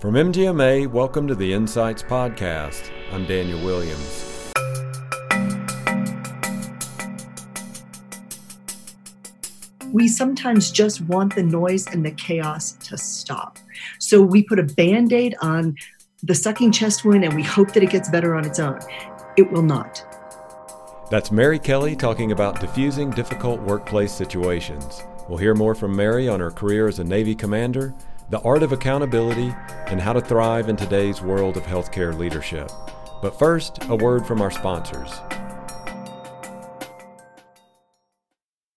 From MGMA, welcome to the Insights Podcast. I'm Daniel Williams. We sometimes just want the noise and the chaos to stop. So we put a band aid on the sucking chest wound and we hope that it gets better on its own. It will not. That's Mary Kelly talking about diffusing difficult workplace situations. We'll hear more from Mary on her career as a Navy commander the art of accountability, and how to thrive in today's world of healthcare leadership. But first, a word from our sponsors.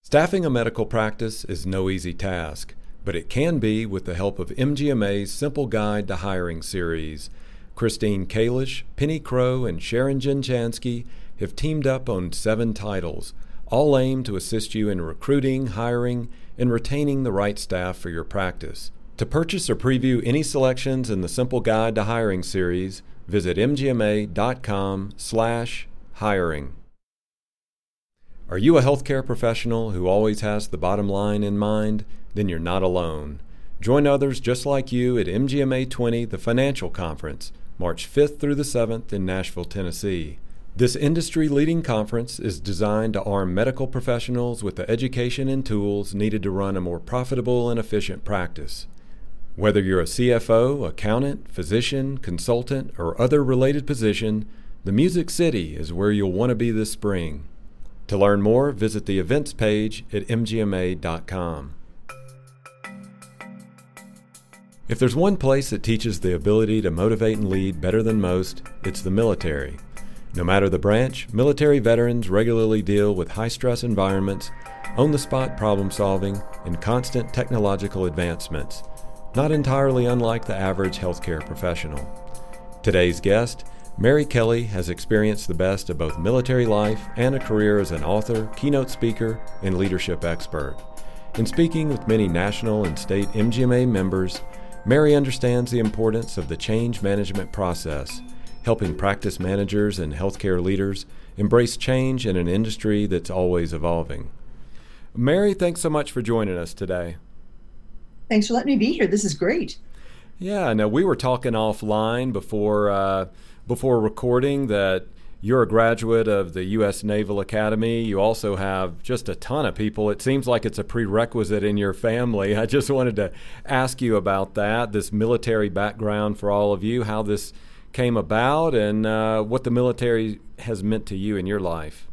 Staffing a medical practice is no easy task, but it can be with the help of MGMA's Simple Guide to Hiring series. Christine Kalish, Penny Crow, and Sharon Jenchansky have teamed up on seven titles, all aimed to assist you in recruiting, hiring, and retaining the right staff for your practice. To purchase or preview any selections in the Simple Guide to Hiring series, visit mgma.com/hiring. Are you a healthcare professional who always has the bottom line in mind? Then you're not alone. Join others just like you at MGMA 20, the financial conference, March 5th through the 7th in Nashville, Tennessee. This industry leading conference is designed to arm medical professionals with the education and tools needed to run a more profitable and efficient practice. Whether you're a CFO, accountant, physician, consultant, or other related position, the Music City is where you'll want to be this spring. To learn more, visit the events page at mgma.com. If there's one place that teaches the ability to motivate and lead better than most, it's the military. No matter the branch, military veterans regularly deal with high stress environments, on the spot problem solving, and constant technological advancements not entirely unlike the average healthcare professional. Today's guest, Mary Kelly, has experienced the best of both military life and a career as an author, keynote speaker, and leadership expert. In speaking with many national and state MGMA members, Mary understands the importance of the change management process, helping practice managers and healthcare leaders embrace change in an industry that's always evolving. Mary, thanks so much for joining us today. Thanks for letting me be here. This is great. Yeah, no, we were talking offline before uh, before recording that you're a graduate of the U.S. Naval Academy. You also have just a ton of people. It seems like it's a prerequisite in your family. I just wanted to ask you about that, this military background for all of you, how this came about, and uh, what the military has meant to you in your life.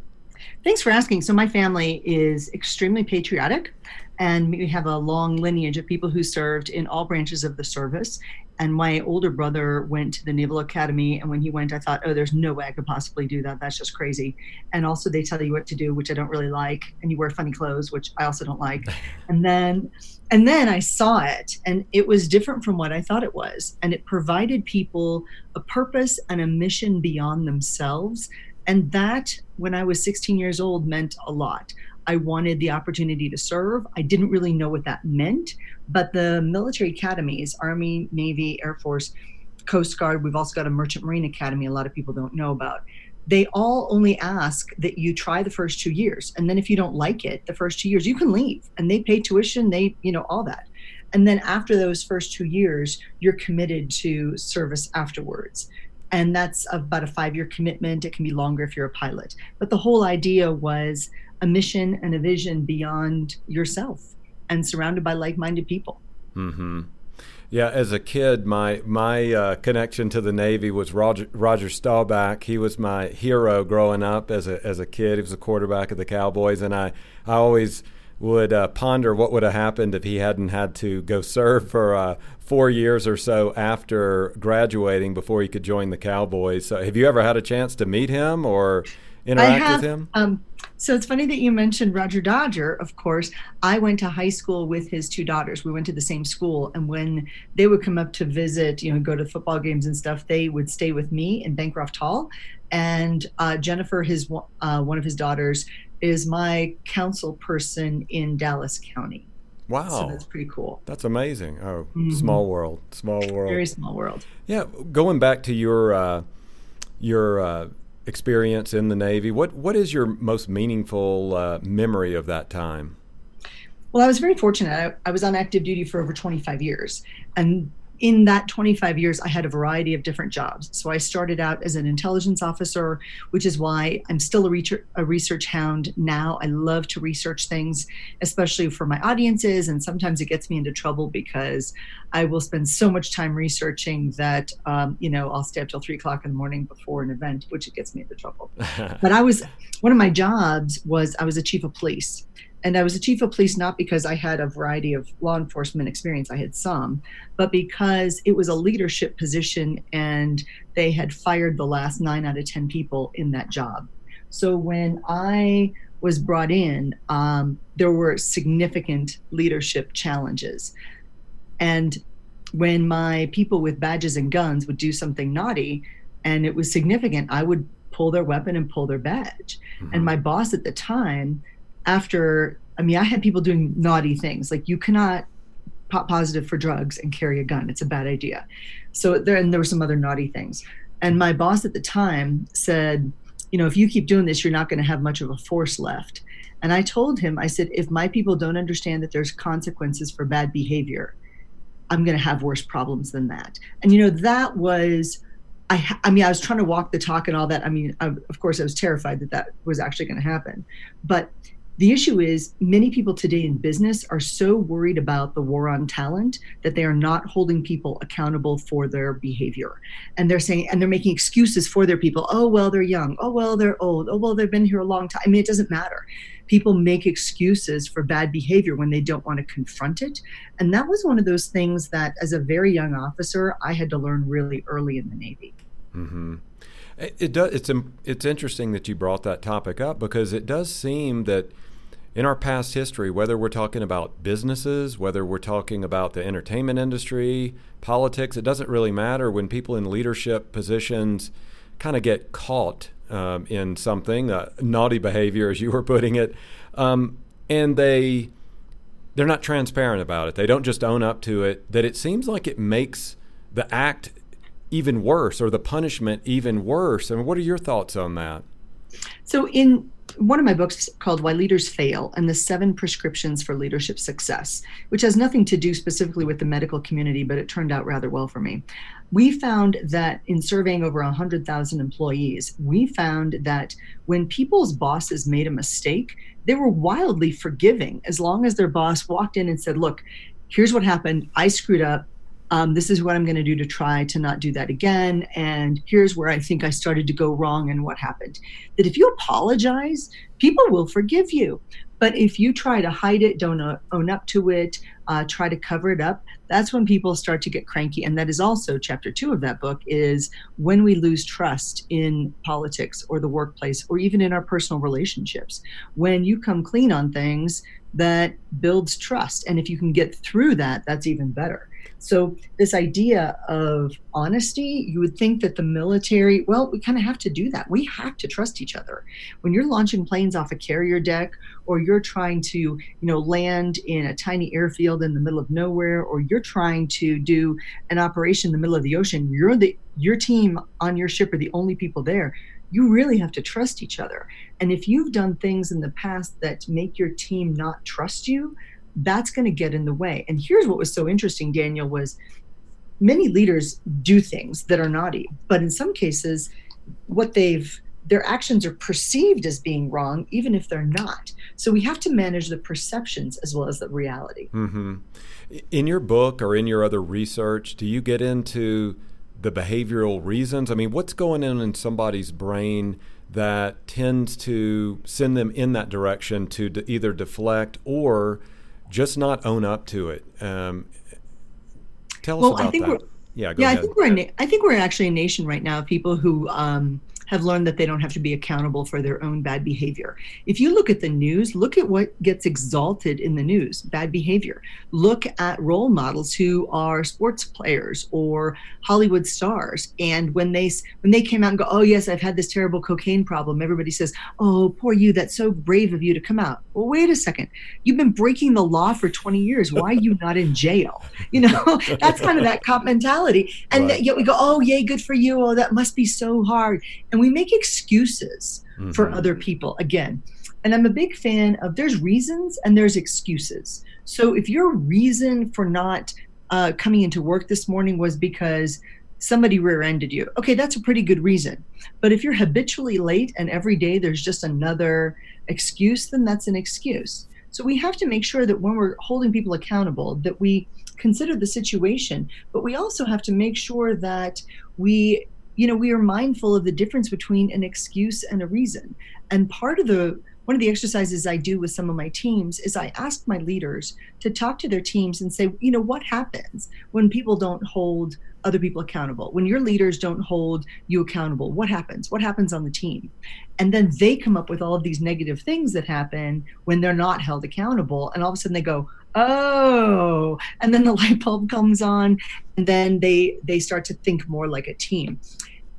Thanks for asking. So, my family is extremely patriotic and we have a long lineage of people who served in all branches of the service. And my older brother went to the naval academy and when he went i thought oh there's no way i could possibly do that. That's just crazy. And also they tell you what to do which i don't really like and you wear funny clothes which i also don't like. And then and then i saw it and it was different from what i thought it was. And it provided people a purpose and a mission beyond themselves and that when i was 16 years old meant a lot I wanted the opportunity to serve. I didn't really know what that meant, but the military academies, Army, Navy, Air Force, Coast Guard, we've also got a Merchant Marine Academy a lot of people don't know about. They all only ask that you try the first two years. And then if you don't like it, the first two years, you can leave and they pay tuition, they, you know, all that. And then after those first two years, you're committed to service afterwards and that's about a five year commitment. It can be longer if you're a pilot. But the whole idea was a mission and a vision beyond yourself and surrounded by like minded people. Mm-hmm. Yeah, as a kid, my my uh, connection to the Navy was Roger Roger Staubach. He was my hero growing up as a as a kid. He was a quarterback of the Cowboys, and I I always would uh, ponder what would have happened if he hadn't had to go serve for uh, four years or so after graduating before he could join the Cowboys. So, have you ever had a chance to meet him or interact have, with him? Um, so it's funny that you mentioned Roger Dodger. Of course, I went to high school with his two daughters. We went to the same school, and when they would come up to visit, you know, go to football games and stuff, they would stay with me in Bancroft Hall. And uh, Jennifer, his uh, one of his daughters, is my council person in Dallas County. Wow. So that's pretty cool. That's amazing. Oh, mm-hmm. small world. Small world. Very small world. Yeah. Going back to your uh, your uh, experience in the Navy, what what is your most meaningful uh, memory of that time? Well, I was very fortunate. I, I was on active duty for over 25 years, and in that 25 years, I had a variety of different jobs. So I started out as an intelligence officer, which is why I'm still a research, a research hound now. I love to research things, especially for my audiences. And sometimes it gets me into trouble because I will spend so much time researching that, um, you know, I'll stay up till three o'clock in the morning before an event, which it gets me into trouble. but I was, one of my jobs was I was a chief of police and I was a chief of police not because I had a variety of law enforcement experience, I had some, but because it was a leadership position and they had fired the last nine out of 10 people in that job. So when I was brought in, um, there were significant leadership challenges. And when my people with badges and guns would do something naughty and it was significant, I would pull their weapon and pull their badge. Mm-hmm. And my boss at the time, after I mean, I had people doing naughty things like you cannot pop positive for drugs and carry a gun. It's a bad idea. So there and there were some other naughty things. And my boss at the time said, you know, if you keep doing this, you're not going to have much of a force left. And I told him, I said, if my people don't understand that there's consequences for bad behavior, I'm going to have worse problems than that. And you know, that was I, I mean, I was trying to walk the talk and all that. I mean, I, of course, I was terrified that that was actually going to happen. But the issue is, many people today in business are so worried about the war on talent that they are not holding people accountable for their behavior. And they're saying, and they're making excuses for their people. Oh, well, they're young. Oh, well, they're old. Oh, well, they've been here a long time. I mean, it doesn't matter. People make excuses for bad behavior when they don't want to confront it. And that was one of those things that, as a very young officer, I had to learn really early in the Navy. Mm-hmm. It does. It's it's interesting that you brought that topic up because it does seem that in our past history, whether we're talking about businesses, whether we're talking about the entertainment industry, politics, it doesn't really matter when people in leadership positions kind of get caught um, in something, uh, naughty behavior, as you were putting it, um, and they they're not transparent about it. They don't just own up to it. That it seems like it makes the act even worse or the punishment even worse. I mean, what are your thoughts on that? So in one of my books called Why Leaders Fail and the Seven Prescriptions for Leadership Success, which has nothing to do specifically with the medical community, but it turned out rather well for me. We found that in surveying over 100,000 employees, we found that when people's bosses made a mistake, they were wildly forgiving as long as their boss walked in and said, Look, here's what happened. I screwed up um, this is what I'm going to do to try to not do that again. And here's where I think I started to go wrong and what happened. That if you apologize, people will forgive you. But if you try to hide it, don't own up to it, uh, try to cover it up, that's when people start to get cranky. And that is also chapter two of that book is when we lose trust in politics or the workplace or even in our personal relationships. When you come clean on things that builds trust. And if you can get through that, that's even better. So, this idea of honesty, you would think that the military, well, we kind of have to do that. We have to trust each other. When you're launching planes off a carrier deck, or you're trying to, you know, land in a tiny airfield in the middle of nowhere, or you're trying to do an operation in the middle of the ocean, you're the your team on your ship are the only people there you really have to trust each other. And if you've done things in the past that make your team not trust you, that's going to get in the way. And here's what was so interesting, Daniel, was many leaders do things that are naughty, but in some cases, what they've their actions are perceived as being wrong, even if they're not. So we have to manage the perceptions as well as the reality. Mm-hmm. In your book or in your other research, do you get into the behavioral reasons? I mean, what's going on in somebody's brain that tends to send them in that direction to de- either deflect or just not own up to it. Um, tell us well, about that. Yeah, yeah. Ahead. I think we're a, I think we're actually a nation right now of people who um, have learned that they don't have to be accountable for their own bad behavior. If you look at the news, look at what gets exalted in the news bad behavior. Look at role models who are sports players or Hollywood stars. And when they when they came out and go, oh yes, I've had this terrible cocaine problem, everybody says, oh poor you, that's so brave of you to come out. Well, wait a second, you've been breaking the law for 20 years. Why are you not in jail? You know, that's kind of that cop mentality. And right. yet we go, oh yay, good for you. Oh, that must be so hard. And we make excuses mm-hmm. for other people again. And I'm a big fan of there's reasons and there's excuses. So if your reason for not uh, coming into work this morning was because somebody rear-ended you. Okay that's a pretty good reason. But if you're habitually late and every day there's just another excuse then that's an excuse. So we have to make sure that when we're holding people accountable that we consider the situation but we also have to make sure that we you know we are mindful of the difference between an excuse and a reason. And part of the one of the exercises I do with some of my teams is I ask my leaders to talk to their teams and say, you know, what happens when people don't hold other people accountable? When your leaders don't hold you accountable, what happens? What happens on the team? And then they come up with all of these negative things that happen when they're not held accountable. And all of a sudden they go, oh and then the light bulb comes on and then they they start to think more like a team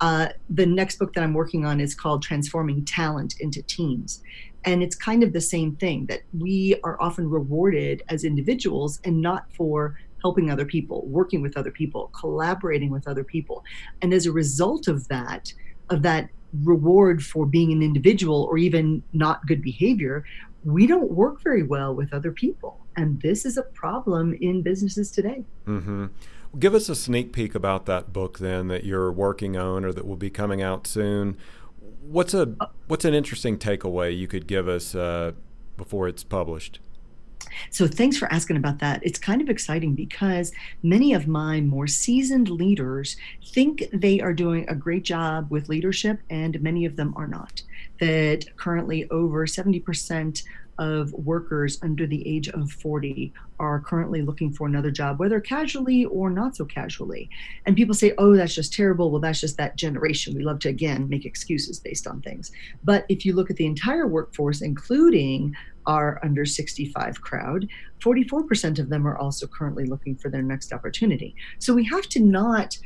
uh, the next book that i'm working on is called transforming talent into teams and it's kind of the same thing that we are often rewarded as individuals and not for helping other people, working with other people, collaborating with other people. And as a result of that, of that reward for being an individual or even not good behavior, we don't work very well with other people. And this is a problem in businesses today. Mm-hmm. Give us a sneak peek about that book then that you're working on or that will be coming out soon what's a what's an interesting takeaway you could give us uh, before it's published? So thanks for asking about that. It's kind of exciting because many of my more seasoned leaders think they are doing a great job with leadership, and many of them are not. That currently over 70% of workers under the age of 40 are currently looking for another job, whether casually or not so casually. And people say, oh, that's just terrible. Well, that's just that generation. We love to, again, make excuses based on things. But if you look at the entire workforce, including our under 65 crowd, 44% of them are also currently looking for their next opportunity. So we have to not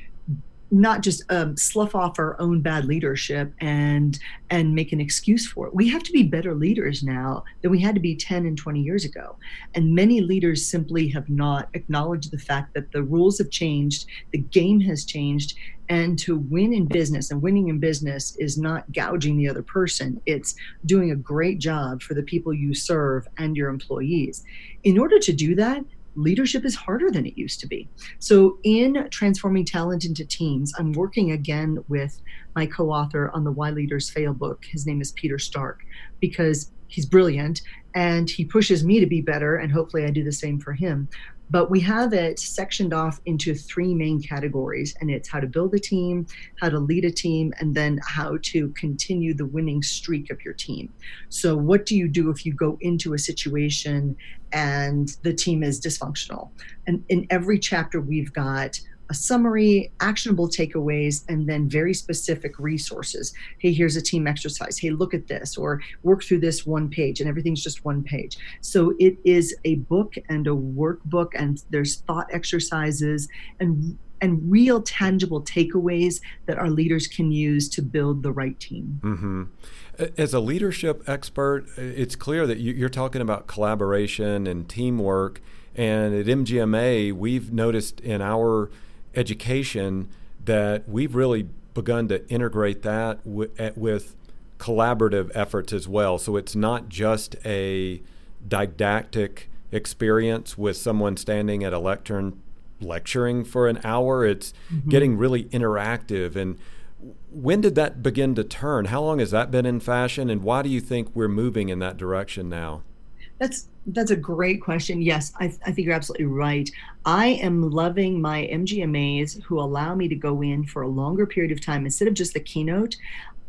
not just um, slough off our own bad leadership and and make an excuse for it. We have to be better leaders now than we had to be 10 and 20 years ago. And many leaders simply have not acknowledged the fact that the rules have changed, the game has changed, and to win in business and winning in business is not gouging the other person. It's doing a great job for the people you serve and your employees. In order to do that, leadership is harder than it used to be. So, in transforming talent into teams, I'm working again with my co author on the Why Leaders Fail book. His name is Peter Stark because he's brilliant and he pushes me to be better, and hopefully, I do the same for him. But we have it sectioned off into three main categories, and it's how to build a team, how to lead a team, and then how to continue the winning streak of your team. So, what do you do if you go into a situation and the team is dysfunctional? And in every chapter, we've got a summary, actionable takeaways, and then very specific resources. Hey, here's a team exercise. Hey, look at this, or work through this one page, and everything's just one page. So it is a book and a workbook, and there's thought exercises and and real tangible takeaways that our leaders can use to build the right team. Mm-hmm. As a leadership expert, it's clear that you're talking about collaboration and teamwork. And at MGMA, we've noticed in our education that we've really begun to integrate that with collaborative efforts as well. So it's not just a didactic experience with someone standing at a lectern lecturing for an hour. It's mm-hmm. getting really interactive. And when did that begin to turn? How long has that been in fashion? And why do you think we're moving in that direction now? That's that's a great question. Yes, I, I think you're absolutely right. I am loving my MGMAs who allow me to go in for a longer period of time instead of just the keynote.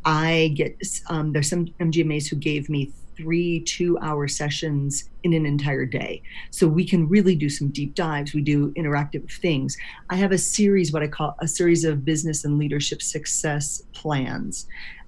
I get um, there's some MGMAs who gave me three two hour sessions in an entire day. So we can really do some deep dives. We do interactive things. I have a series, what I call a series of business and leadership success plans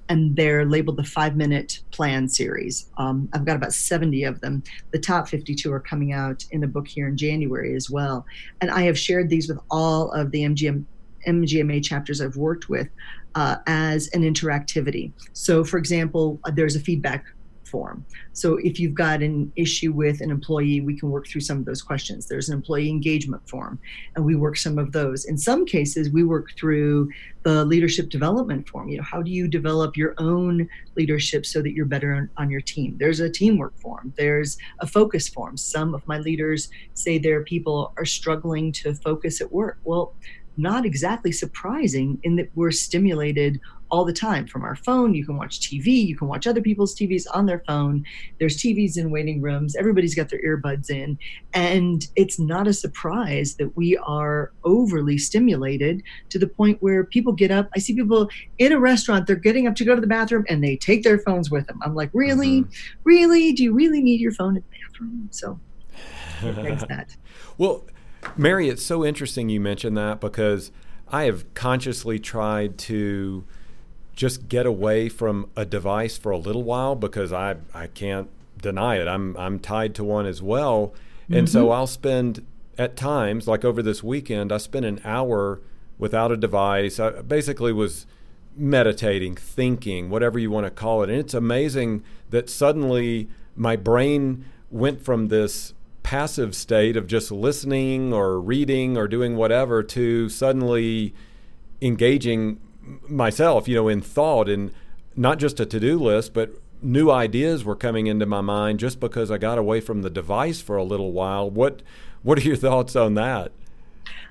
and they're labeled the five minute plan series. Um, I've got about 70 of them. The top 52 are coming out in a book here in January as well. And I have shared these with all of the MGM, MGMA chapters I've worked with uh, as an interactivity. So, for example, uh, there's a feedback form. So if you've got an issue with an employee, we can work through some of those questions. There's an employee engagement form, and we work some of those. In some cases, we work through the leadership development form. You know, how do you develop your own leadership so that you're better on, on your team? There's a teamwork form. There's a focus form. Some of my leaders say their people are struggling to focus at work. Well, not exactly surprising in that we're stimulated all the time from our phone. You can watch TV, you can watch other people's TVs on their phone. There's TVs in waiting rooms, everybody's got their earbuds in. And it's not a surprise that we are overly stimulated to the point where people get up. I see people in a restaurant, they're getting up to go to the bathroom and they take their phones with them. I'm like, really? Mm-hmm. Really? Do you really need your phone in the bathroom? So, that. well, Mary, it's so interesting you mentioned that because I have consciously tried to just get away from a device for a little while because I I can't deny it. I'm I'm tied to one as well. And mm-hmm. so I'll spend at times like over this weekend I spent an hour without a device. I basically was meditating, thinking, whatever you want to call it. And it's amazing that suddenly my brain went from this passive state of just listening or reading or doing whatever to suddenly engaging myself, you know, in thought and not just a to-do list, but new ideas were coming into my mind just because I got away from the device for a little while. What what are your thoughts on that?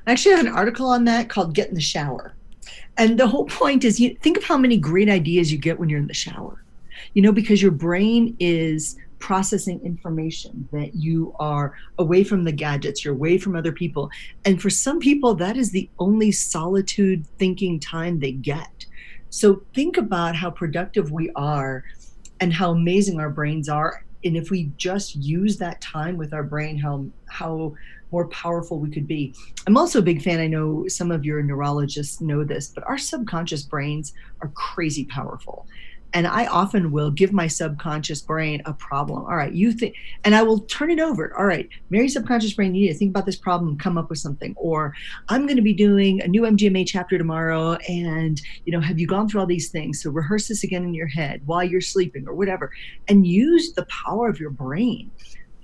I actually have an article on that called Get in the Shower. And the whole point is you think of how many great ideas you get when you're in the shower. You know, because your brain is processing information, that you are away from the gadgets, you're away from other people. And for some people, that is the only solitude thinking time they get. So think about how productive we are and how amazing our brains are. And if we just use that time with our brain, how how more powerful we could be. I'm also a big fan. I know some of your neurologists know this, but our subconscious brains are crazy powerful and I often will give my subconscious brain a problem. All right, you think, and I will turn it over. All right, Mary subconscious brain, you need to think about this problem, come up with something. Or I'm going to be doing a new MGMA chapter tomorrow, and you know, have you gone through all these things? So rehearse this again in your head while you're sleeping or whatever, and use the power of your brain.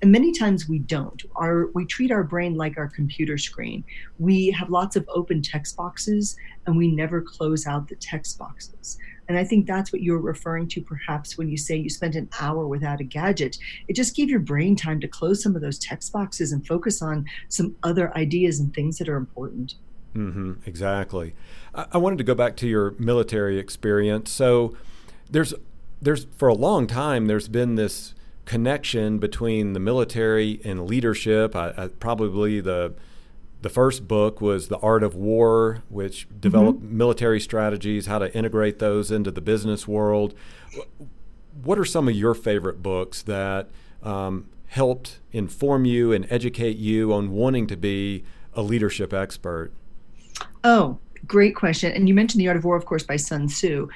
And many times we don't. Our we treat our brain like our computer screen. We have lots of open text boxes, and we never close out the text boxes. And I think that's what you're referring to perhaps when you say you spent an hour without a gadget. It just gave your brain time to close some of those text boxes and focus on some other ideas and things that are important. Mm-hmm, exactly. I-, I wanted to go back to your military experience. So there's there's for a long time there's been this connection between the military and leadership. I, I, probably the the first book was The Art of War, which developed mm-hmm. military strategies, how to integrate those into the business world. What are some of your favorite books that um, helped inform you and educate you on wanting to be a leadership expert? Oh, great question. And you mentioned The Art of War, of course, by Sun Tzu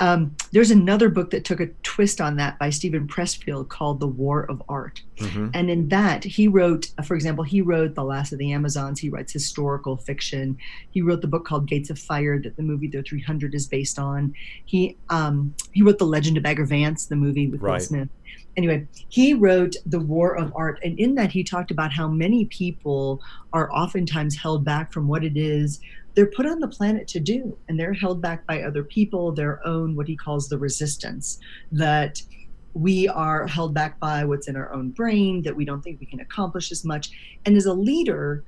um, there's another book that took a twist on that by Steven Pressfield called The War of Art. Mm-hmm. And in that, he wrote, for example, he wrote The Last of the Amazons. He writes historical fiction. He wrote the book called Gates of Fire that the movie The 300 is based on. He um, he wrote The Legend of Bagger Vance, the movie with right. Will Smith. Anyway, he wrote The War of Art. And in that, he talked about how many people are oftentimes held back from what it is they're put on the planet to do and they're held back by other people their own what he calls the resistance that we are held back by what's in our own brain that we don't think we can accomplish as much. And as a leader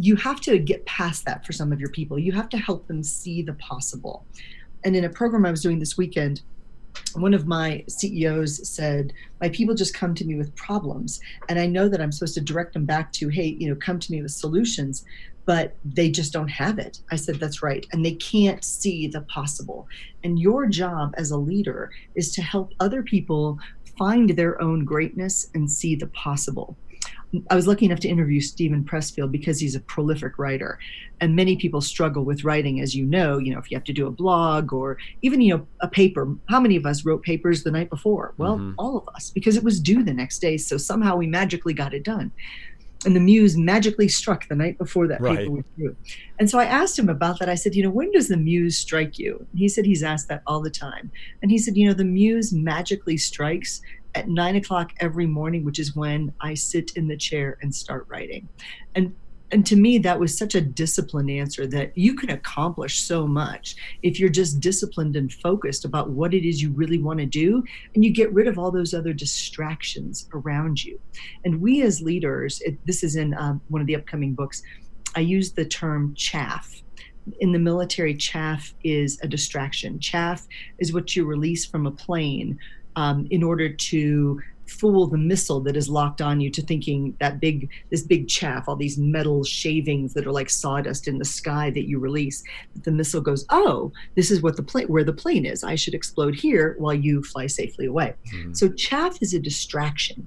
you have to get past that for some of your people. You have to help them see the possible. And in a program i was doing this weekend one of my CEOs said, My people just come to me with problems. And I know that I'm supposed to direct them back to, hey, you know, come to me with solutions but they just don't have it. I said, That's right. And they can't see the possible. And your job as a leader is to help other people find their own greatness and see the possible. I was lucky enough to interview Steven Pressfield because he's a prolific writer. And many people struggle with writing, as you know, you know, if you have to do a blog or even, you know, a paper. How many of us wrote papers the night before? Well, mm-hmm. all of us, because it was due the next day. So somehow we magically got it done and the muse magically struck the night before that right. paper was due. And so I asked him about that. I said, you know, when does the muse strike you? And he said he's asked that all the time. And he said, you know, the muse magically strikes at nine o'clock every morning, which is when I sit in the chair and start writing. And and to me that was such a disciplined answer that you can accomplish so much if you're just disciplined and focused about what it is you really want to do and you get rid of all those other distractions around you. And we as leaders it, this is in um, one of the upcoming books i use the term chaff. In the military chaff is a distraction. Chaff is what you release from a plane um, in order to fool the missile that is locked on you to thinking that big this big chaff all these metal shavings that are like sawdust in the sky that you release the missile goes oh this is what the plane where the plane is. I should explode here while you fly safely away. Mm-hmm. so chaff is a distraction.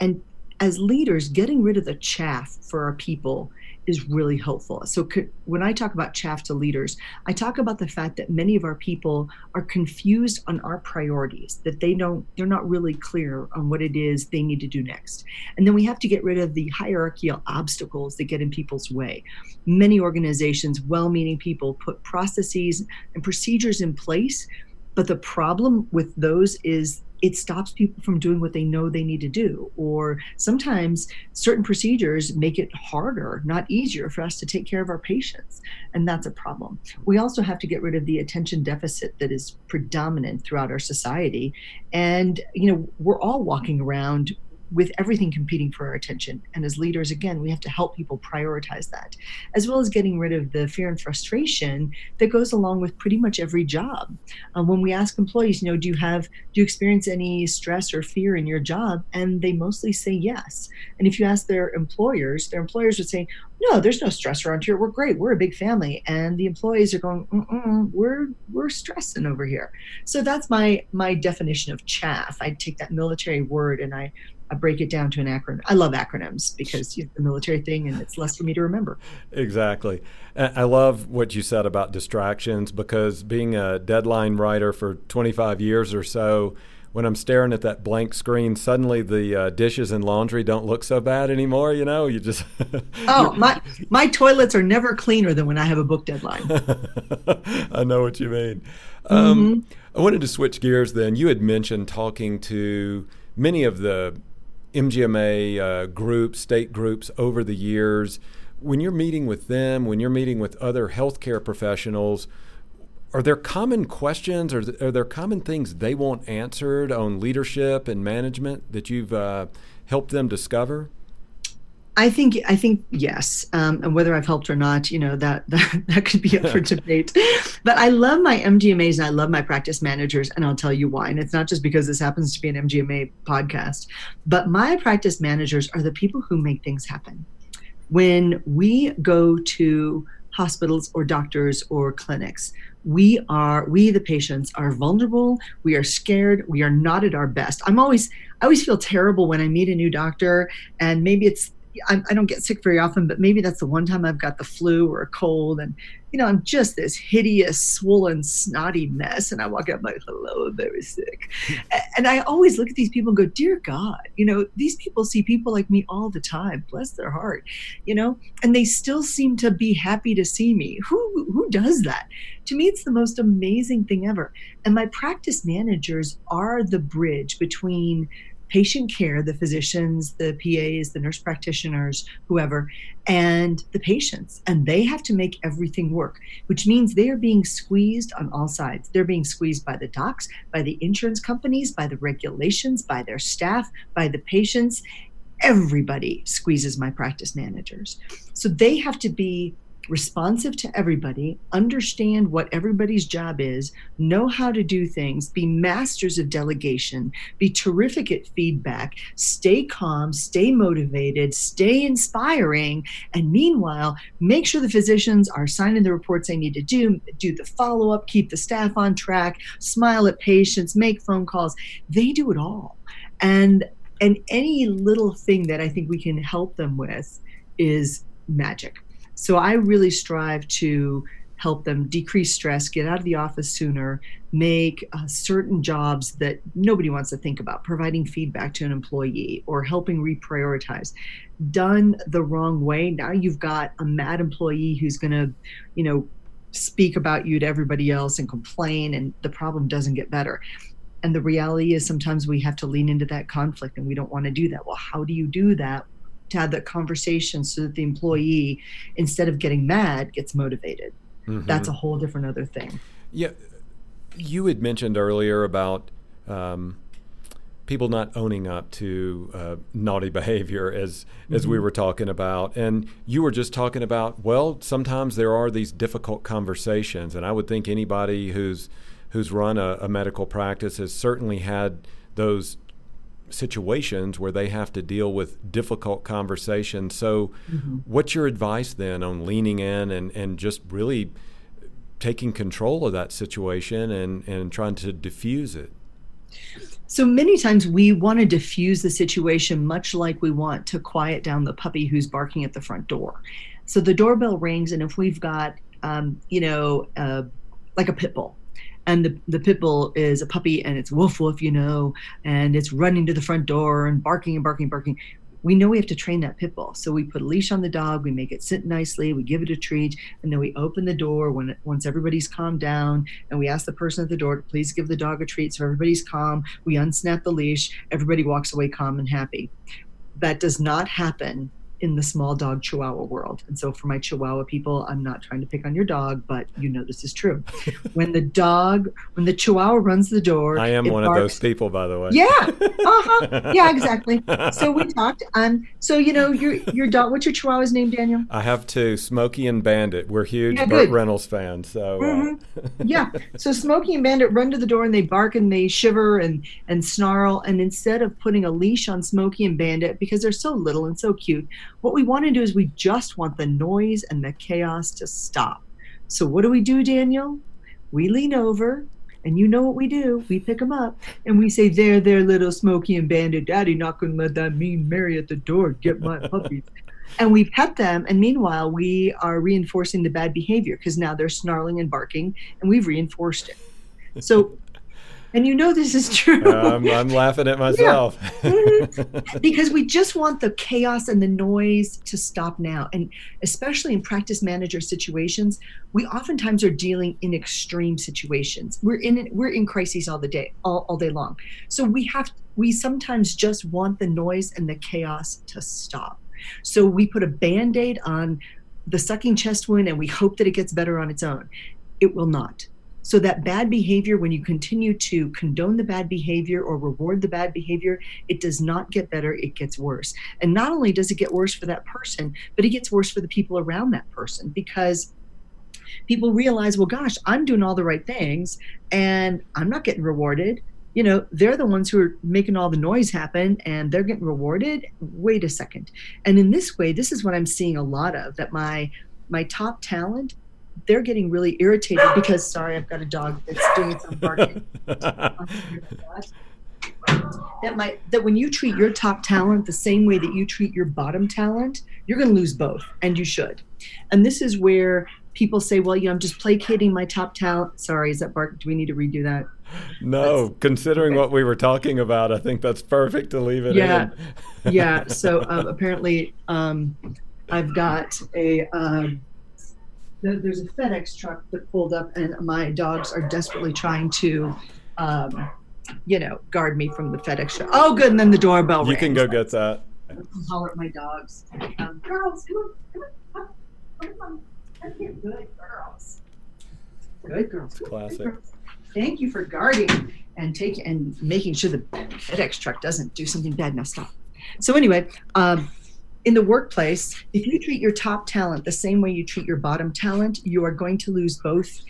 And as leaders getting rid of the chaff for our people is really helpful. So when I talk about chaff to leaders, I talk about the fact that many of our people are confused on our priorities, that they don't they're not really clear on what it is they need to do next. And then we have to get rid of the hierarchical obstacles that get in people's way. Many organizations, well-meaning people put processes and procedures in place, but the problem with those is it stops people from doing what they know they need to do. Or sometimes certain procedures make it harder, not easier, for us to take care of our patients. And that's a problem. We also have to get rid of the attention deficit that is predominant throughout our society. And, you know, we're all walking around with everything competing for our attention. And as leaders, again, we have to help people prioritize that, as well as getting rid of the fear and frustration that goes along with pretty much every job. Um, when we ask employees, you know, do you have, do you experience any stress or fear in your job? And they mostly say yes. And if you ask their employers, their employers would say, no, there's no stress around here. We're great. We're a big family. And the employees are going, we're, we're stressing over here. So that's my, my definition of chaff. I take that military word and I I break it down to an acronym. I love acronyms because you know, the military thing and it's less for me to remember. Exactly. I love what you said about distractions because being a deadline writer for 25 years or so, when I'm staring at that blank screen, suddenly the uh, dishes and laundry don't look so bad anymore. You know, you just oh my my toilets are never cleaner than when I have a book deadline. I know what you mean. Um, mm-hmm. I wanted to switch gears. Then you had mentioned talking to many of the MGMA uh, groups, state groups over the years. When you're meeting with them, when you're meeting with other healthcare professionals, are there common questions or are there common things they want answered on leadership and management that you've uh, helped them discover? I think I think yes, um, and whether I've helped or not, you know that that, that could be up for debate. But I love my MGMAs and I love my practice managers, and I'll tell you why. And it's not just because this happens to be an MGMA podcast, but my practice managers are the people who make things happen. When we go to hospitals or doctors or clinics, we are we the patients are vulnerable we are scared we are not at our best i'm always i always feel terrible when i meet a new doctor and maybe it's I, I don't get sick very often, but maybe that's the one time I've got the flu or a cold, and you know I'm just this hideous, swollen, snotty mess, and I walk out like, "Hello, I'm very sick," and I always look at these people and go, "Dear God, you know these people see people like me all the time. Bless their heart, you know, and they still seem to be happy to see me. Who who does that?" To me, it's the most amazing thing ever. And my practice managers are the bridge between patient care, the physicians, the PAs, the nurse practitioners, whoever, and the patients. And they have to make everything work, which means they are being squeezed on all sides. They're being squeezed by the docs, by the insurance companies, by the regulations, by their staff, by the patients. Everybody squeezes my practice managers. So they have to be responsive to everybody, understand what everybody's job is, know how to do things, be masters of delegation, be terrific at feedback, stay calm, stay motivated, stay inspiring, and meanwhile, make sure the physicians are signing the reports they need to do, do the follow up, keep the staff on track, smile at patients, make phone calls. They do it all. And and any little thing that I think we can help them with is magic so I really strive to help them decrease stress, get out of the office sooner, make uh, certain jobs that nobody wants to think about, providing feedback to an employee or helping reprioritize. Done the wrong way, now you've got a mad employee who's going to, you know, speak about you to everybody else and complain, and the problem doesn't get better. And the reality is sometimes we have to lean into that conflict and we don't want to do that. Well, how do you do that? To have that conversation so that the employee, instead of getting mad, gets motivated. Mm-hmm. That's a whole different other thing. Yeah. You had mentioned earlier about um, people not owning up to uh, naughty behavior as mm-hmm. as we mm-hmm. were talking about and you were just talking about well sometimes there are these difficult conversations and i would think anybody who's who's run a, a medical practice has certainly had those situations where they have to deal with difficult conversations so mm-hmm. what's your advice then on leaning in and and just really taking control of that situation and and trying to diffuse it so many times we want to diffuse the situation, much like we want to quiet down the puppy who's barking at the front door. So the doorbell rings, and if we've got, um, you know, uh, like a pit bull, and the, the pit bull is a puppy and it's woof woof, you know, and it's running to the front door and barking and barking, and barking we know we have to train that pit bull. So we put a leash on the dog, we make it sit nicely, we give it a treat, and then we open the door when once everybody's calmed down, and we ask the person at the door to please give the dog a treat. So everybody's calm. We unsnap the leash. Everybody walks away calm and happy. That does not happen in the small dog chihuahua world. And so for my chihuahua people, I'm not trying to pick on your dog, but you know this is true. when the dog, when the chihuahua runs the door, I am one barks. of those people, by the way. Yeah. Uh-huh. Yeah, exactly. So we talked. Um, so you know, your your dog what's your chihuahua's name, Daniel? I have two, Smokey and Bandit. We're huge yeah, Burt Reynolds fans. So uh, mm-hmm. uh... yeah. So Smokey and Bandit run to the door and they bark and they shiver and and snarl. And instead of putting a leash on Smokey and Bandit, because they're so little and so cute, what we want to do is we just want the noise and the chaos to stop. So, what do we do, Daniel? We lean over, and you know what we do. We pick them up and we say, There, there, little Smokey and Bandit. Daddy not going to let that mean Mary at the door get my puppies. and we pet them. And meanwhile, we are reinforcing the bad behavior because now they're snarling and barking, and we've reinforced it. So, and you know this is true. Um, I'm laughing at myself. Yeah. Mm-hmm. because we just want the chaos and the noise to stop now. And especially in practice manager situations, we oftentimes are dealing in extreme situations. We're in we're in crises all the day, all, all day long. So we have we sometimes just want the noise and the chaos to stop. So we put a band-aid on the sucking chest wound and we hope that it gets better on its own. It will not so that bad behavior, when you continue to condone the bad behavior or reward the bad behavior, it does not get better, it gets worse. And not only does it get worse for that person, but it gets worse for the people around that person because people realize, well, gosh, I'm doing all the right things and I'm not getting rewarded. You know, they're the ones who are making all the noise happen and they're getting rewarded. Wait a second. And in this way, this is what I'm seeing a lot of that my my top talent they're getting really irritated because sorry, I've got a dog that's doing some barking. that might that when you treat your top talent the same way that you treat your bottom talent, you're going to lose both, and you should. And this is where people say, "Well, you know, I'm just placating my top talent." Sorry, is that bark? Do we need to redo that? No, that's, considering okay. what we were talking about, I think that's perfect to leave it yeah. in. yeah. So um, apparently, um, I've got a. Um, there's a FedEx truck that pulled up, and my dogs are desperately trying to, um, you know, guard me from the FedEx truck. Oh, good. And then the doorbell You rang. can go get that. Holler at my dogs. Um, girls, come on, come on, come on. Good girls. Good girls. Classic. Good girls. Thank you for guarding and taking and making sure the FedEx truck doesn't do something bad. Now stop. So anyway, um, in the workplace, if you treat your top talent the same way you treat your bottom talent, you are going to lose both.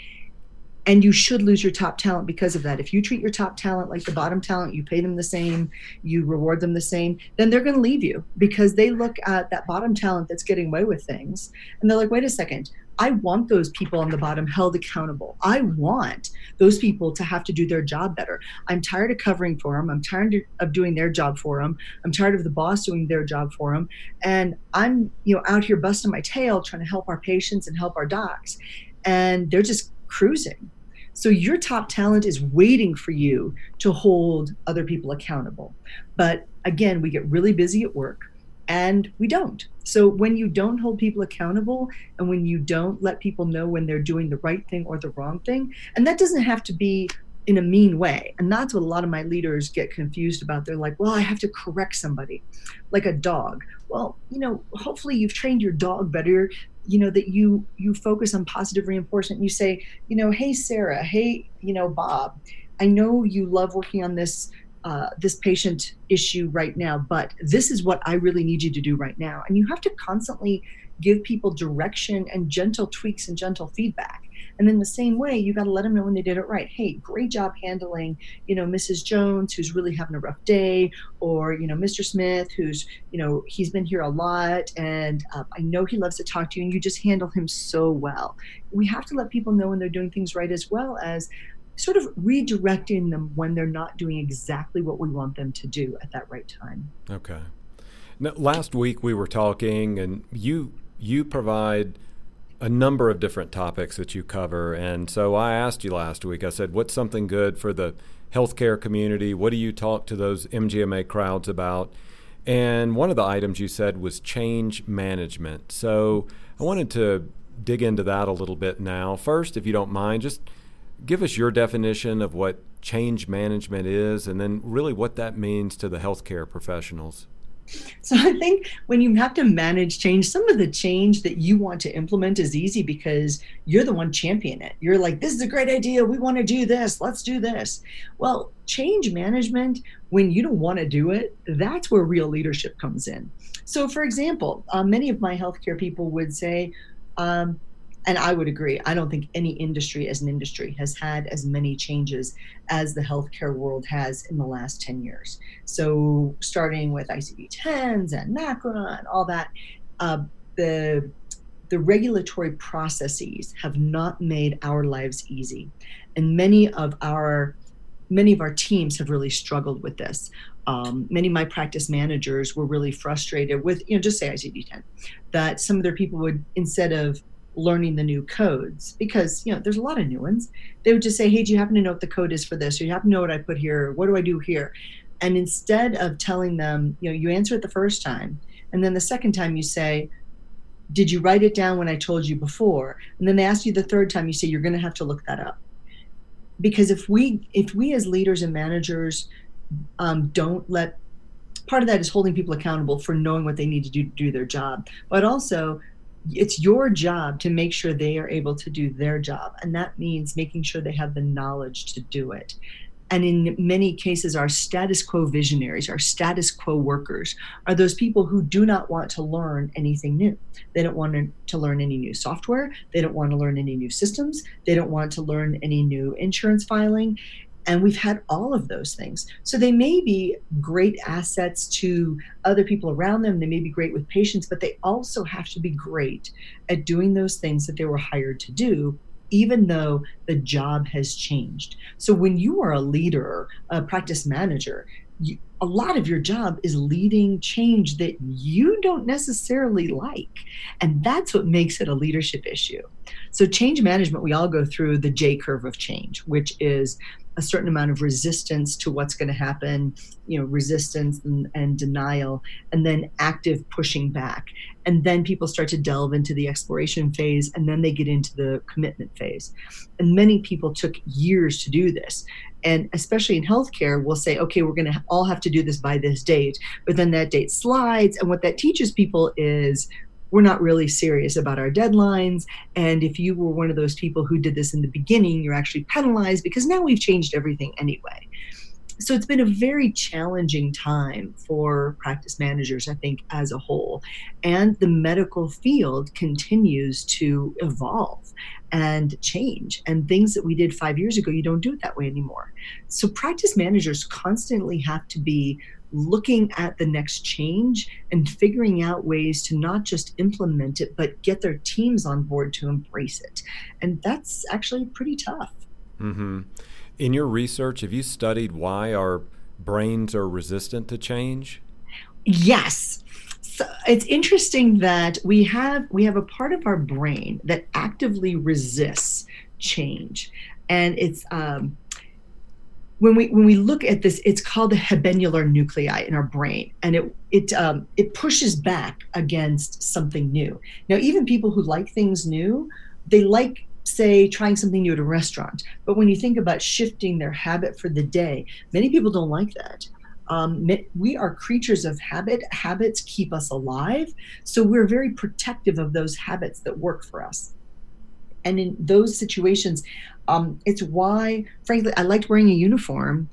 And you should lose your top talent because of that. If you treat your top talent like the bottom talent, you pay them the same, you reward them the same, then they're going to leave you because they look at that bottom talent that's getting away with things and they're like, wait a second, I want those people on the bottom held accountable. I want those people to have to do their job better. I'm tired of covering for them. I'm tired of doing their job for them. I'm tired of the boss doing their job for them. And I'm, you know, out here busting my tail trying to help our patients and help our docs. And they're just cruising. So your top talent is waiting for you to hold other people accountable. But again, we get really busy at work and we don't. So when you don't hold people accountable and when you don't let people know when they're doing the right thing or the wrong thing, and that doesn't have to be in a mean way. And that's what a lot of my leaders get confused about. They're like, well, I have to correct somebody like a dog. Well, you know, hopefully you've trained your dog better you know that you you focus on positive reinforcement you say you know hey sarah hey you know bob i know you love working on this uh, this patient issue right now, but this is what I really need you to do right now. And you have to constantly give people direction and gentle tweaks and gentle feedback. And in the same way, you got to let them know when they did it right. Hey, great job handling, you know, Mrs. Jones, who's really having a rough day, or you know, Mr. Smith, who's you know, he's been here a lot, and uh, I know he loves to talk to you, and you just handle him so well. We have to let people know when they're doing things right, as well as sort of redirecting them when they're not doing exactly what we want them to do at that right time. Okay. Now, last week we were talking, and you you provide a number of different topics that you cover, and so I asked you last week. I said, "What's something good for the healthcare community? What do you talk to those MGMA crowds about?" And one of the items you said was change management. So I wanted to dig into that a little bit now. First, if you don't mind, just give us your definition of what change management is and then really what that means to the healthcare professionals. So I think when you have to manage change, some of the change that you want to implement is easy because you're the one championing it. You're like, this is a great idea. We want to do this. Let's do this. Well, change management, when you don't want to do it, that's where real leadership comes in. So, for example, uh, many of my healthcare people would say, um, and I would agree. I don't think any industry as an industry has had as many changes as the healthcare world has in the last 10 years. So, starting with ICD 10s and MACRA and all that, uh, the the regulatory processes have not made our lives easy, and many of our many of our teams have really struggled with this. Um, many of my practice managers were really frustrated with, you know, just say ICD 10, that some of their people would, instead of learning the new codes because you know there's a lot of new ones. They would just say hey do you happen to know what the code is for this? Or you happen to know what i put here? What do i do here? And instead of telling them you know you answer it the first time and then the second time you say did you write it down when i told you before? And then they ask you the third time you say you're going to have to look that up. Because if we if we as leaders and managers um, don't let part of that is holding people accountable for knowing what they need to do to do their job but also it's your job to make sure they are able to do their job. And that means making sure they have the knowledge to do it. And in many cases our status quo visionaries our status quo workers are those people who do not want to learn anything new. They don't want to learn any new software. They don't want to learn any new systems. They don't want to learn any new insurance filing and we've had all of those things. So they may be great assets to other people around them. They may be great with patients, but they also have to be great at doing those things that they were hired to do even though the job has changed. So when you are a leader, a practice manager, you, a lot of your job is leading change that you don't necessarily like. And that's what makes it a leadership issue. So, change management, we all go through the J curve of change, which is a certain amount of resistance to what's going to happen, you know, resistance and, and, denial, and then active pushing back. And then people start to delve into the exploration phase, and then they get into the commitment phase. And many people took years to do this. And especially in healthcare, we'll say, okay, we're going to all have to do this by this date. But then that date slides. And what that teaches people is we're not really serious about our deadlines. And if you were one of those people who did this in the beginning, you're actually penalized because now we've changed everything anyway. So it's been a very challenging time for practice managers, I think, as a whole. And the medical field continues to evolve and change. And things that we did five years ago, you don't do it that way anymore. So practice managers constantly have to be looking at the next change and figuring out ways to not just implement it, but get their teams on board to embrace it. And that's actually pretty tough. Mm-hmm. In your research, have you studied why our brains are resistant to change? Yes. So it's interesting that we have we have a part of our brain that actively resists change, and it's um, when we when we look at this, it's called the habenular nuclei in our brain, and it it um, it pushes back against something new. Now, even people who like things new, they like say trying something new at a restaurant. But when you think about shifting their habit for the day, many people don't like that. Um, we are creatures of habit. Habits keep us alive. So we're very protective of those habits that work for us. And in those situations, um, it's why, frankly, I liked wearing a uniform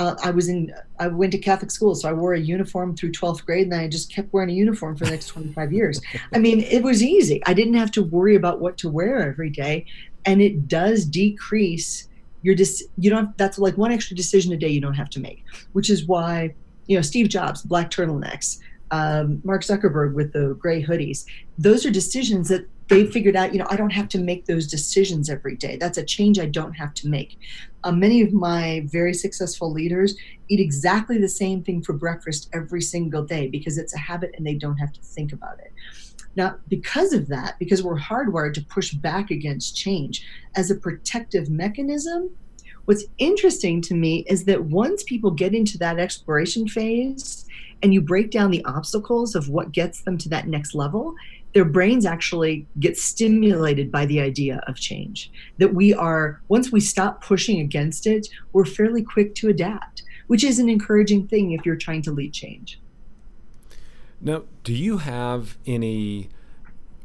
uh, I was in, I went to Catholic school, so I wore a uniform through 12th grade, and then I just kept wearing a uniform for the next 25 years. I mean, it was easy. I didn't have to worry about what to wear every day, and it does decrease your dis. You don't. Have, That's like one extra decision a day you don't have to make, which is why you know Steve Jobs, black turtlenecks, um, Mark Zuckerberg with the gray hoodies. Those are decisions that they figured out, you know, I don't have to make those decisions every day. That's a change I don't have to make. Um, many of my very successful leaders eat exactly the same thing for breakfast every single day because it's a habit and they don't have to think about it. Now, because of that, because we're hardwired to push back against change as a protective mechanism, what's interesting to me is that once people get into that exploration phase and you break down the obstacles of what gets them to that next level, their brains actually get stimulated by the idea of change. That we are, once we stop pushing against it, we're fairly quick to adapt, which is an encouraging thing if you're trying to lead change. Now, do you have any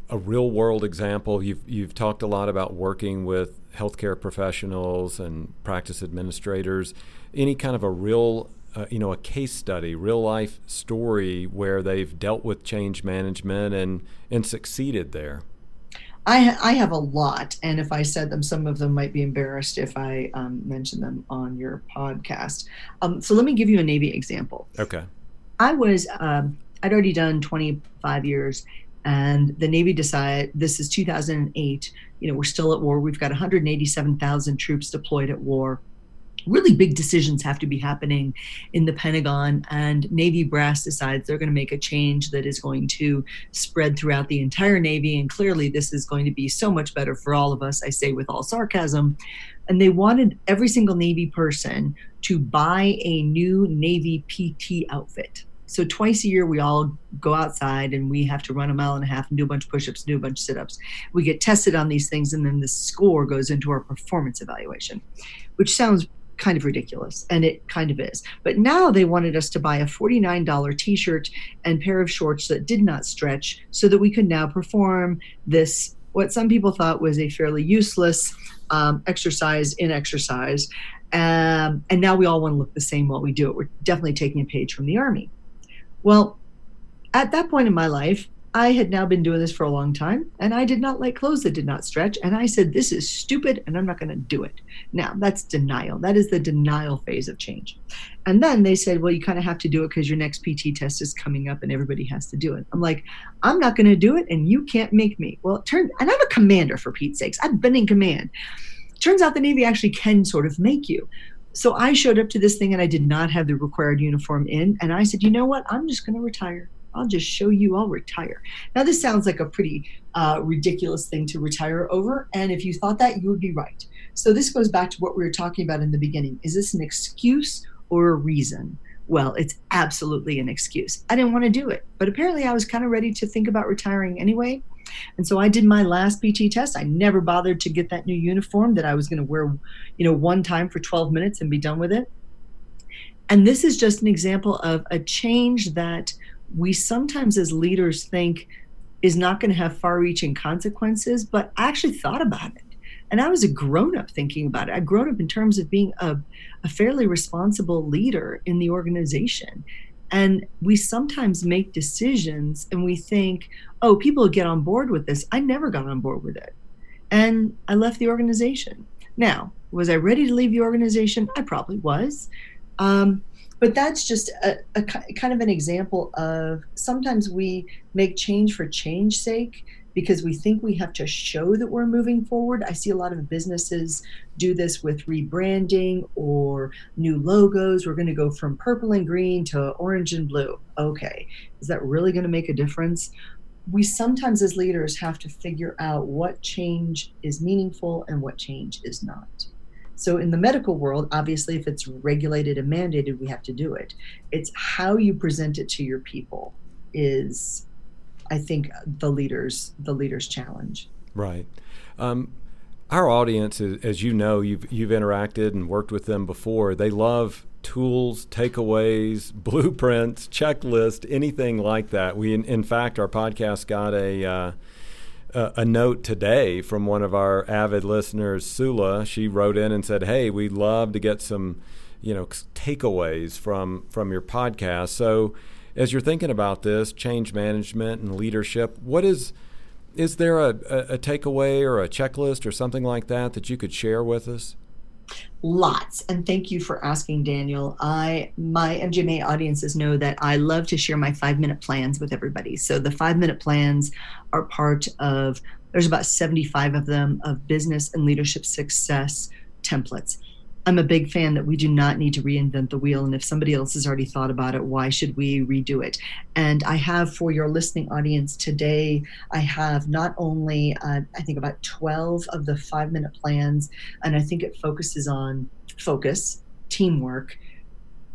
a real world example? You've you've talked a lot about working with healthcare professionals and practice administrators. Any kind of a real uh, you know a case study, real life story where they've dealt with change management and and succeeded there? I, I have a lot, and if I said them, some of them might be embarrassed if I um, mention them on your podcast. Um, so let me give you a Navy example. Okay. I was um, I'd already done 25 years, and the Navy decided this is 2008. You know, we're still at war. We've got 187,000 troops deployed at war really big decisions have to be happening in the Pentagon, and Navy brass decides they're going to make a change that is going to spread throughout the entire Navy. And clearly, this is going to be so much better for all of us, I say with all sarcasm. And they wanted every single Navy person to buy a new Navy PT outfit. So twice a year, we all go outside and we have to run a mile and a half and do a bunch of push-ups, do a bunch of sit-ups. We get tested on these things, and then the score goes into our performance evaluation, which sounds kind of ridiculous and it kind of is. But now they wanted us to buy a $49 t-shirt and pair of shorts that did not stretch so that we could now perform this what some people thought was a fairly useless um, exercise in exercise. Um, and now we all want to look the same while we do it. We're definitely taking a page from the army. Well at that point in my life I had now been doing this for a long time and I did not like clothes that did not stretch. And I said, This is stupid and I'm not going to do it. Now, that's denial. That is the denial phase of change. And then they said, Well, you kind of have to do it because your next PT test is coming up and everybody has to do it. I'm like, I'm not going to do it and you can't make me. Well, it turned, and I'm a commander for Pete's sakes. I've been in command. Turns out the Navy actually can sort of make you. So I showed up to this thing and I did not have the required uniform in. And I said, You know what? I'm just going to retire. I'll just show you I'll retire. Now, this sounds like a pretty uh, ridiculous thing to retire over. And if you thought that, you would be right. So, this goes back to what we were talking about in the beginning. Is this an excuse or a reason? Well, it's absolutely an excuse. I didn't want to do it, but apparently I was kind of ready to think about retiring anyway. And so I did my last PT test. I never bothered to get that new uniform that I was going to wear, you know, one time for 12 minutes and be done with it. And this is just an example of a change that we sometimes as leaders think is not going to have far reaching consequences, but I actually thought about it. And I was a grown up thinking about it. I grown up in terms of being a, a fairly responsible leader in the organization. And we sometimes make decisions and we think, oh, people get on board with this. I never got on board with it. And I left the organization. Now, was I ready to leave the organization? I probably was. Um, but that's just a, a, kind of an example of sometimes we make change for change sake because we think we have to show that we're moving forward. I see a lot of businesses do this with rebranding or new logos. We're going to go from purple and green to orange and blue. Okay, is that really going to make a difference? We sometimes, as leaders, have to figure out what change is meaningful and what change is not. So, in the medical world, obviously, if it's regulated and mandated, we have to do it. It's how you present it to your people is, I think, the leaders the leaders' challenge. Right. Um, our audience, as you know, you've you've interacted and worked with them before. They love tools, takeaways, blueprints, checklist, anything like that. We, in, in fact, our podcast got a. Uh, a note today from one of our avid listeners, Sula. She wrote in and said, "Hey, we'd love to get some, you know, takeaways from from your podcast." So, as you're thinking about this change management and leadership, what is is there a, a, a takeaway or a checklist or something like that that you could share with us? Lots, and thank you for asking, Daniel. I my MGMA audiences know that I love to share my five minute plans with everybody. So the five minute plans are part of. There's about 75 of them of business and leadership success templates. I'm a big fan that we do not need to reinvent the wheel. And if somebody else has already thought about it, why should we redo it? And I have for your listening audience today, I have not only, uh, I think, about 12 of the five minute plans, and I think it focuses on focus, teamwork,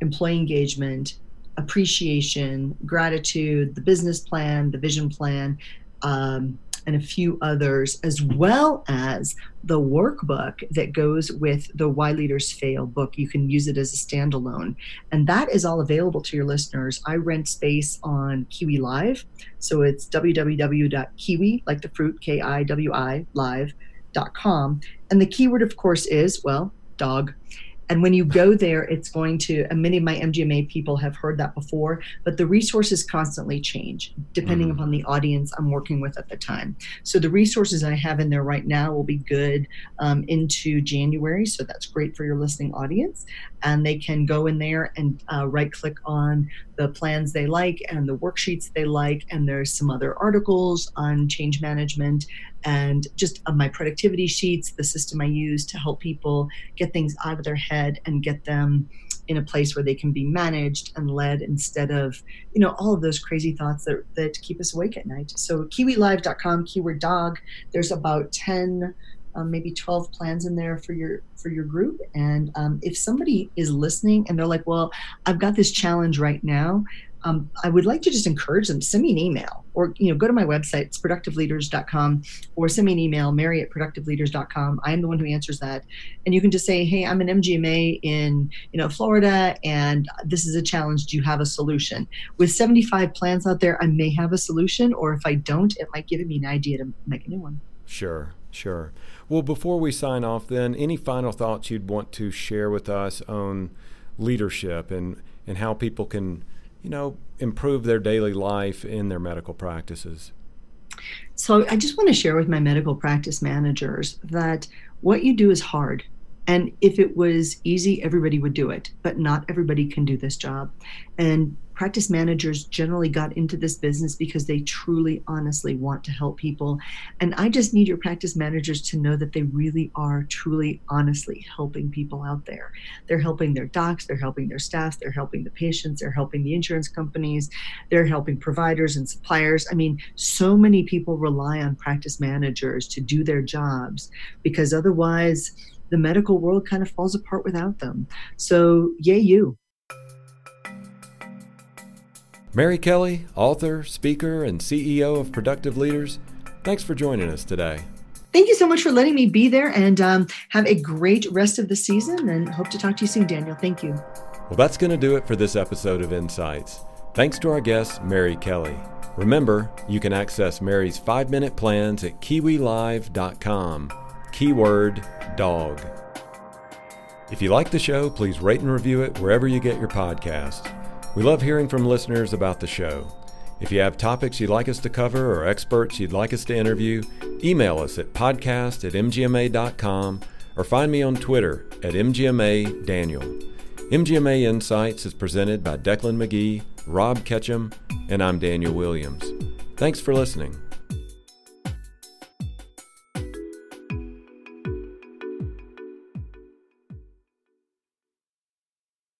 employee engagement, appreciation, gratitude, the business plan, the vision plan. Um, and a few others, as well as the workbook that goes with the Why Leaders Fail book. You can use it as a standalone. And that is all available to your listeners. I rent space on Kiwi Live. So it's www.kiwi, like the fruit, K I W I, live.com. And the keyword, of course, is, well, dog. And when you go there, it's going to, and many of my MGMA people have heard that before, but the resources constantly change depending mm. upon the audience I'm working with at the time. So the resources I have in there right now will be good um, into January. So that's great for your listening audience. And they can go in there and uh, right click on the plans they like and the worksheets they like. And there's some other articles on change management and just my productivity sheets, the system I use to help people get things out of their head and get them in a place where they can be managed and led instead of, you know, all of those crazy thoughts that, that keep us awake at night. So kiwilive.com, keyword dog, there's about 10 um, maybe 12 plans in there for your for your group and um, if somebody is listening and they're like well i've got this challenge right now um, I would like to just encourage them, send me an email or, you know, go to my website, it's productiveleaders.com or send me an email, mary at productiveleaders.com. I am the one who answers that. And you can just say, Hey, I'm an MGMA in, you know, Florida and this is a challenge. Do you have a solution? With 75 plans out there, I may have a solution, or if I don't, it might give me an idea to make a new one. Sure, sure. Well, before we sign off, then, any final thoughts you'd want to share with us on leadership and, and how people can you know, improve their daily life in their medical practices? So I just want to share with my medical practice managers that what you do is hard. And if it was easy, everybody would do it, but not everybody can do this job. And practice managers generally got into this business because they truly, honestly want to help people. And I just need your practice managers to know that they really are truly, honestly helping people out there. They're helping their docs, they're helping their staff, they're helping the patients, they're helping the insurance companies, they're helping providers and suppliers. I mean, so many people rely on practice managers to do their jobs because otherwise, the medical world kind of falls apart without them. So, yay, you. Mary Kelly, author, speaker, and CEO of Productive Leaders, thanks for joining us today. Thank you so much for letting me be there and um, have a great rest of the season and hope to talk to you soon, Daniel. Thank you. Well, that's going to do it for this episode of Insights. Thanks to our guest, Mary Kelly. Remember, you can access Mary's five minute plans at kiwilive.com. Keyword dog. If you like the show, please rate and review it wherever you get your podcasts. We love hearing from listeners about the show. If you have topics you'd like us to cover or experts you'd like us to interview, email us at podcast at mgma.com or find me on Twitter at mgma.daniel. MGMA Insights is presented by Declan McGee, Rob Ketchum, and I'm Daniel Williams. Thanks for listening.